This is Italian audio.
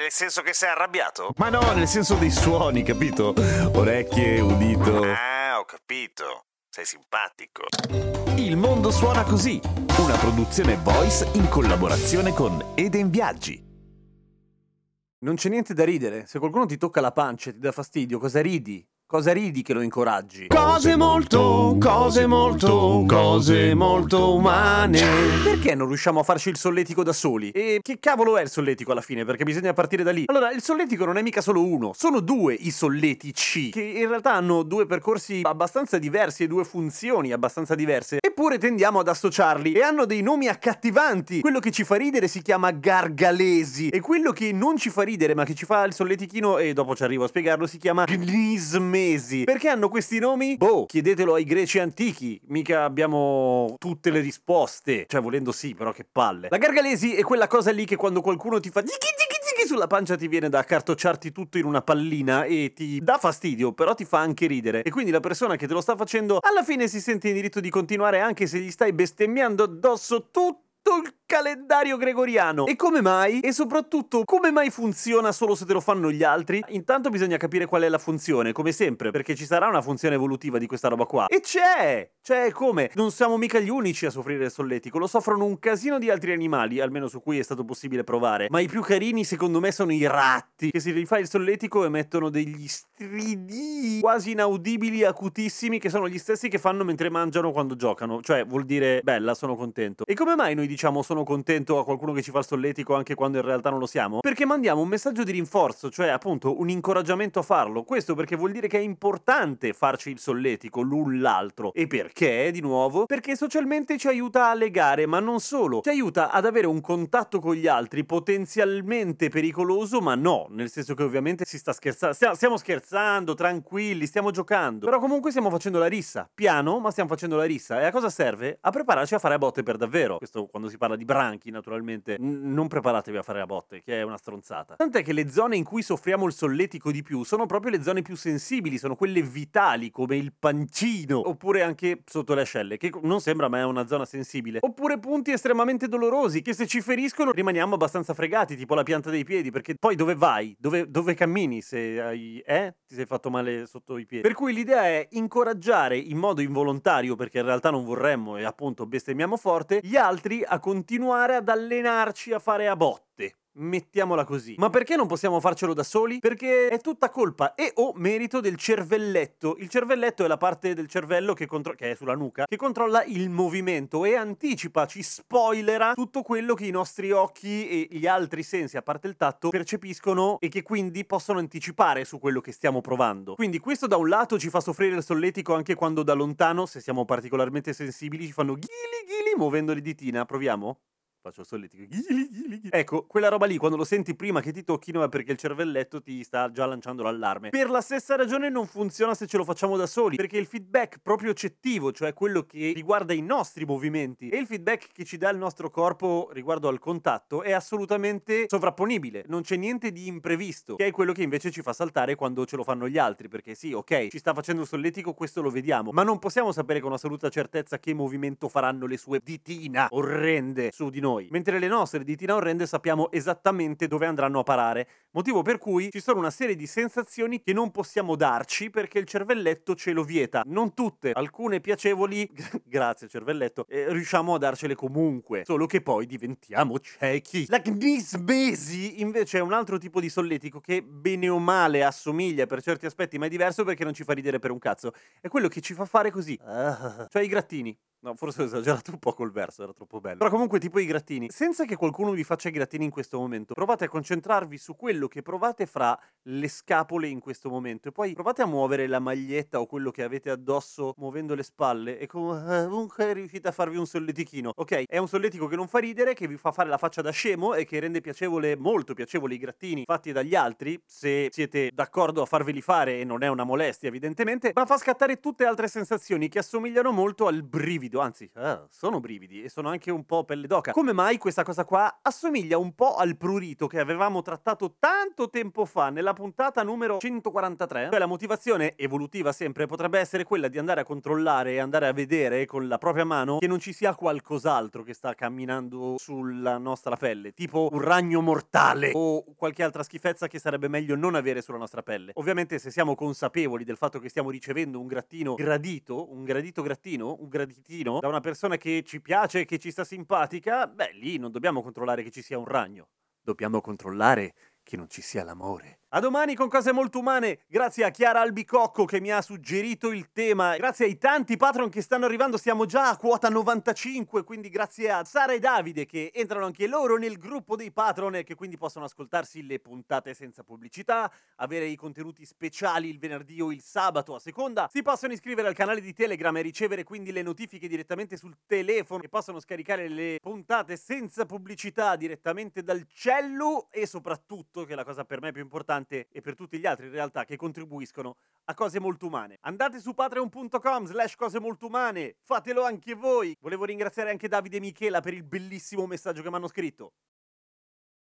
Nel senso che sei arrabbiato? Ma no, nel senso dei suoni, capito? Orecchie, udito. Ah, ho capito. Sei simpatico. Il mondo suona così, una produzione voice in collaborazione con Eden Viaggi. Non c'è niente da ridere. Se qualcuno ti tocca la pancia e ti dà fastidio, cosa ridi? Cosa ridi che lo incoraggi? Cose molto, cose molto, cose molto umane. Perché non riusciamo a farci il solletico da soli? E che cavolo è il solletico alla fine? Perché bisogna partire da lì. Allora, il solletico non è mica solo uno, sono due i solletici, che in realtà hanno due percorsi abbastanza diversi e due funzioni abbastanza diverse. Eppure tendiamo ad associarli e hanno dei nomi accattivanti. Quello che ci fa ridere si chiama gargalesi e quello che non ci fa ridere ma che ci fa il solletichino e dopo ci arrivo a spiegarlo si chiama gnisme mesi. Perché hanno questi nomi? Boh, chiedetelo ai greci antichi. Mica abbiamo tutte le risposte. Cioè, volendo sì, però che palle. La gargalesi è quella cosa lì che quando qualcuno ti fa sulla pancia ti viene da accartocciarti tutto in una pallina e ti dà fastidio, però ti fa anche ridere. E quindi la persona che te lo sta facendo alla fine si sente in diritto di continuare anche se gli stai bestemmiando addosso tutto il calendario gregoriano. E come mai? E soprattutto, come mai funziona solo se te lo fanno gli altri? Intanto bisogna capire qual è la funzione, come sempre, perché ci sarà una funzione evolutiva di questa roba qua. E c'è! C'è come? Non siamo mica gli unici a soffrire il solletico, lo soffrono un casino di altri animali, almeno su cui è stato possibile provare. Ma i più carini, secondo me, sono i ratti, che si rifà il solletico emettono degli stridii quasi inaudibili, acutissimi, che sono gli stessi che fanno mentre mangiano quando giocano. Cioè, vuol dire, bella, sono contento. E come mai noi diciamo sono contento a qualcuno che ci fa il solletico anche quando in realtà non lo siamo? Perché mandiamo un messaggio di rinforzo, cioè appunto un incoraggiamento a farlo. Questo perché vuol dire che è importante farci il solletico l'un l'altro. E perché, di nuovo? Perché socialmente ci aiuta a legare, ma non solo. Ci aiuta ad avere un contatto con gli altri potenzialmente pericoloso, ma no, nel senso che ovviamente si sta scherzando. Stiamo, stiamo scherzando, tranquilli, stiamo giocando. Però comunque stiamo facendo la rissa. Piano, ma stiamo facendo la rissa. E a cosa serve? A prepararci a fare a botte per davvero. Questo quando si parla di branchi, naturalmente. N- non preparatevi a fare a botte, che è una stronzata. Tant'è che le zone in cui soffriamo il solletico di più sono proprio le zone più sensibili, sono quelle vitali, come il pancino, oppure anche sotto le ascelle, che non sembra ma è una zona sensibile. Oppure punti estremamente dolorosi, che se ci feriscono rimaniamo abbastanza fregati, tipo la pianta dei piedi, perché poi dove vai? Dove, dove cammini se hai... eh? Ti sei fatto male sotto i piedi. Per cui l'idea è incoraggiare in modo involontario, perché in realtà non vorremmo e appunto bestemmiamo forte, gli altri a continuare ad allenarci a fare a botte. Mettiamola così. Ma perché non possiamo farcelo da soli? Perché è tutta colpa e o merito del cervelletto. Il cervelletto è la parte del cervello che, contro- che è sulla nuca, che controlla il movimento e anticipa, ci spoilera tutto quello che i nostri occhi e gli altri sensi, a parte il tatto, percepiscono e che quindi possono anticipare su quello che stiamo provando. Quindi questo da un lato ci fa soffrire il solletico anche quando da lontano, se siamo particolarmente sensibili, ci fanno ghili ghili muovendo le ditina. Proviamo? Faccio il solletico. Ecco, quella roba lì, quando lo senti prima che ti tocchino, è perché il cervelletto ti sta già lanciando l'allarme. Per la stessa ragione non funziona se ce lo facciamo da soli, perché il feedback proprio accettivo, cioè quello che riguarda i nostri movimenti, e il feedback che ci dà il nostro corpo riguardo al contatto, è assolutamente sovrapponibile. Non c'è niente di imprevisto, che è quello che invece ci fa saltare quando ce lo fanno gli altri, perché sì, ok, ci sta facendo il solletico, questo lo vediamo, ma non possiamo sapere con assoluta certezza che movimento faranno le sue ditina orrende su di noi, mentre le nostre ditina orrende sappiamo esattamente dove andranno a parare, motivo per cui ci sono una serie di sensazioni che non possiamo darci perché il cervelletto ce lo vieta. Non tutte, alcune piacevoli, grazie cervelletto, eh, riusciamo a darcele comunque, solo che poi diventiamo ciechi. La gnismesi invece è un altro tipo di solletico che bene o male assomiglia per certi aspetti, ma è diverso perché non ci fa ridere per un cazzo. È quello che ci fa fare così, cioè i grattini. No, forse ho esagerato un po' col verso, era troppo bello. Però comunque tipo i grattini. Senza che qualcuno vi faccia i grattini in questo momento, provate a concentrarvi su quello che provate fra le scapole in questo momento e poi provate a muovere la maglietta o quello che avete addosso muovendo le spalle e comunque riuscite a farvi un solletichino. Ok, è un solletico che non fa ridere, che vi fa fare la faccia da scemo e che rende piacevole, molto piacevole i grattini fatti dagli altri, se siete d'accordo a farveli fare e non è una molestia evidentemente, ma fa scattare tutte altre sensazioni che assomigliano molto al brivido brivido, anzi, ah, sono brividi e sono anche un po' pelle d'oca. Come mai questa cosa qua assomiglia un po' al prurito che avevamo trattato tanto tempo fa nella puntata numero 143? Cioè la motivazione evolutiva sempre potrebbe essere quella di andare a controllare e andare a vedere con la propria mano che non ci sia qualcos'altro che sta camminando sulla nostra pelle, tipo un ragno mortale o qualche altra schifezza che sarebbe meglio non avere sulla nostra pelle. Ovviamente se siamo consapevoli del fatto che stiamo ricevendo un grattino gradito, un gradito grattino, un graditino pochino da una persona che ci piace, che ci sta simpatica, beh, lì non dobbiamo controllare che ci sia un ragno. Dobbiamo controllare che non ci sia l'amore. A domani con cose molto umane, grazie a Chiara Albicocco che mi ha suggerito il tema, grazie ai tanti patron che stanno arrivando, siamo già a quota 95, quindi grazie a Sara e Davide che entrano anche loro nel gruppo dei patron e che quindi possono ascoltarsi le puntate senza pubblicità, avere i contenuti speciali il venerdì o il sabato a seconda, si possono iscrivere al canale di Telegram e ricevere quindi le notifiche direttamente sul telefono e possono scaricare le puntate senza pubblicità direttamente dal cello e soprattutto, che è la cosa per me più importante, importante e per tutti gli altri in realtà che contribuiscono a cose molto umane. Andate su patreon.com slash cose molto umane, fatelo anche voi. Volevo ringraziare anche Davide e Michela per il bellissimo messaggio che mi hanno scritto.